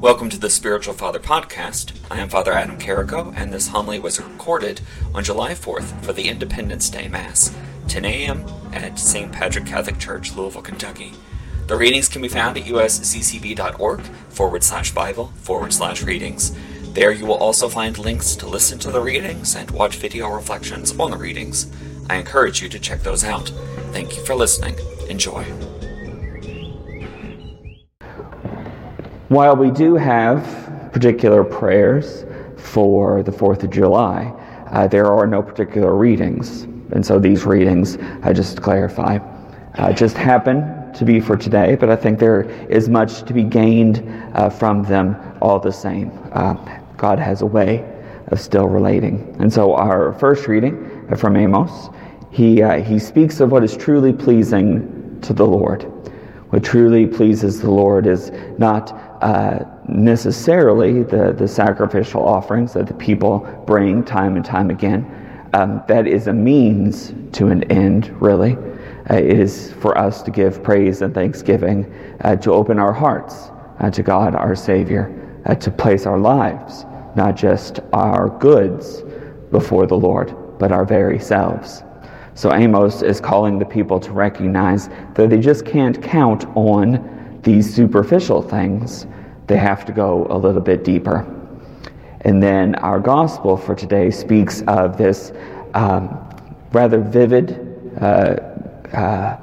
Welcome to the Spiritual Father Podcast. I am Father Adam Carrico, and this homily was recorded on July 4th for the Independence Day Mass, 10 a.m. at St. Patrick Catholic Church, Louisville, Kentucky. The readings can be found at usccb.org forward slash Bible forward slash readings. There you will also find links to listen to the readings and watch video reflections on the readings. I encourage you to check those out. Thank you for listening. Enjoy. While we do have particular prayers for the 4th of July, uh, there are no particular readings. And so these readings, I just to clarify, uh, just happen to be for today, but I think there is much to be gained uh, from them all the same. Uh, God has a way of still relating. And so our first reading from Amos, he, uh, he speaks of what is truly pleasing to the Lord. What truly pleases the Lord is not uh, necessarily the, the sacrificial offerings that the people bring time and time again. Um, that is a means to an end, really. Uh, it is for us to give praise and thanksgiving, uh, to open our hearts uh, to God, our Savior, uh, to place our lives, not just our goods, before the Lord, but our very selves. So Amos is calling the people to recognize that they just can't count on these superficial things, they have to go a little bit deeper. And then our gospel for today speaks of this um, rather vivid uh, uh,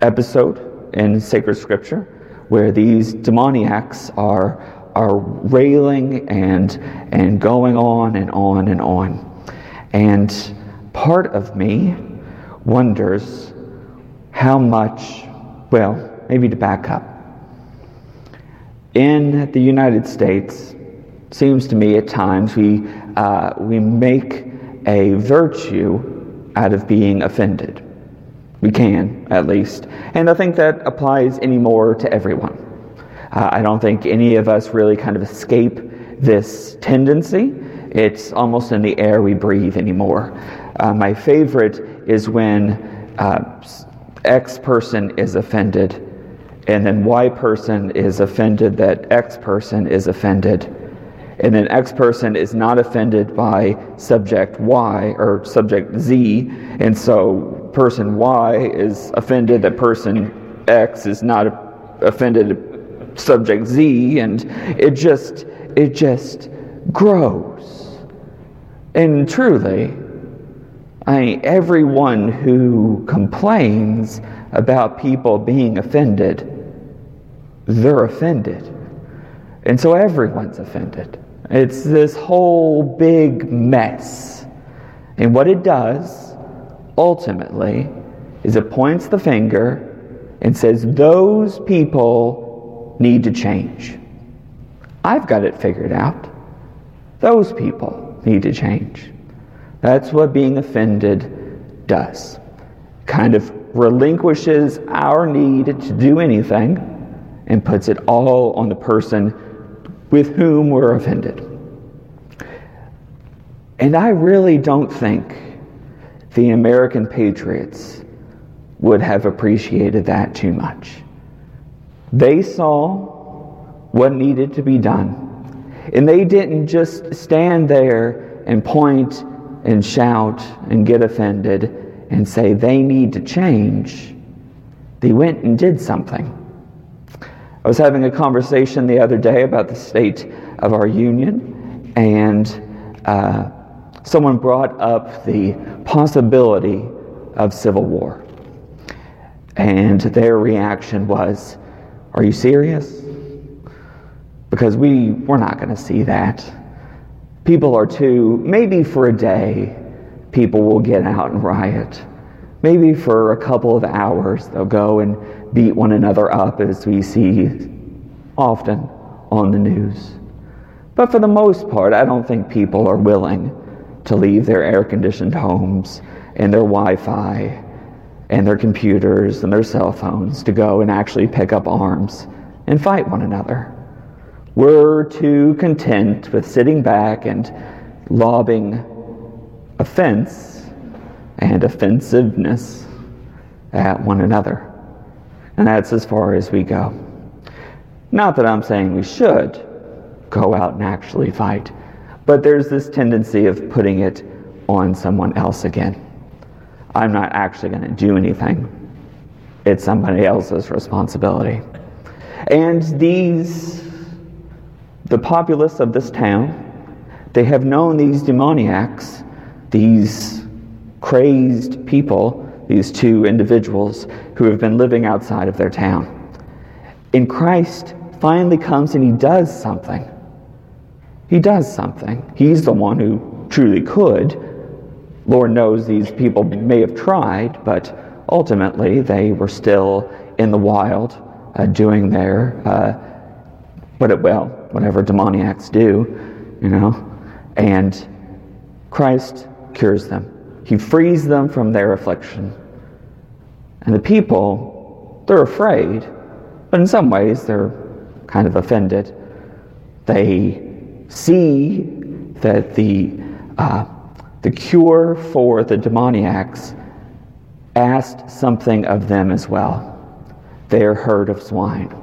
episode in sacred scripture where these demoniacs are, are railing and, and going on and on and on. And part of me wonders how much, well, maybe to back up in the United States, seems to me at times we, uh, we make a virtue out of being offended. We can, at least. And I think that applies anymore to everyone. Uh, I don't think any of us really kind of escape this tendency. It's almost in the air we breathe anymore. Uh, my favorite is when uh, X person is offended and then Y person is offended that X person is offended, and then X person is not offended by subject Y or subject Z, and so person Y is offended that person X is not offended subject Z, and it just it just grows. And truly, I mean, everyone who complains about people being offended they're offended. And so everyone's offended. It's this whole big mess. And what it does, ultimately, is it points the finger and says, Those people need to change. I've got it figured out. Those people need to change. That's what being offended does. Kind of relinquishes our need to do anything and puts it all on the person with whom we're offended. And I really don't think the American patriots would have appreciated that too much. They saw what needed to be done. And they didn't just stand there and point and shout and get offended and say they need to change. They went and did something. I was having a conversation the other day about the state of our union, and uh, someone brought up the possibility of civil war. And their reaction was, Are you serious? Because we, we're not going to see that. People are too, maybe for a day, people will get out and riot. Maybe for a couple of hours, they'll go and beat one another up as we see often on the news. But for the most part, I don't think people are willing to leave their air conditioned homes and their Wi Fi and their computers and their cell phones to go and actually pick up arms and fight one another. We're too content with sitting back and lobbing offense and offensiveness at one another. And that's as far as we go. Not that I'm saying we should, go out and actually fight. But there's this tendency of putting it on someone else again. I'm not actually going to do anything. It's somebody else's responsibility. And these, the populace of this town, they have known these demoniacs, these crazed people, these two individuals who have been living outside of their town. And Christ finally comes and he does something. He does something. He's the one who truly could. Lord knows these people may have tried, but ultimately they were still in the wild uh, doing their, uh, what it, well, whatever demoniacs do, you know. And Christ cures them. He frees them from their affliction. And the people, they're afraid, but in some ways they're kind of offended. They see that the, uh, the cure for the demoniacs asked something of them as well their herd of swine.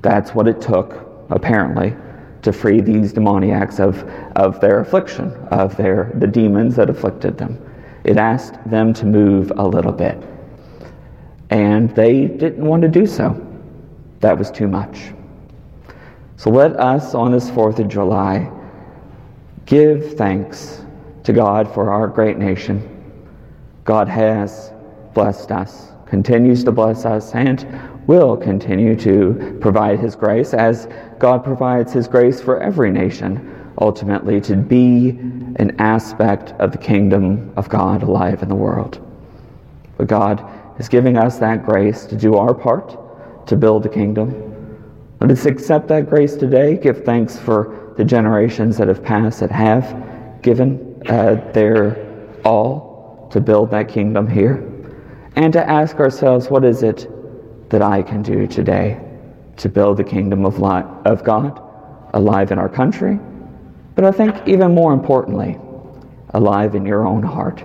That's what it took, apparently, to free these demoniacs of, of their affliction, of their, the demons that afflicted them. It asked them to move a little bit. And they didn't want to do so. That was too much. So let us on this 4th of July give thanks to God for our great nation. God has blessed us, continues to bless us, and will continue to provide His grace as God provides His grace for every nation, ultimately to be an aspect of the kingdom of God alive in the world. But God is giving us that grace to do our part to build the kingdom let us accept that grace today, give thanks for the generations that have passed that have given uh, their all to build that kingdom here, and to ask ourselves, what is it that I can do today to build the kingdom of, li- of God alive in our country, but I think even more importantly, alive in your own heart.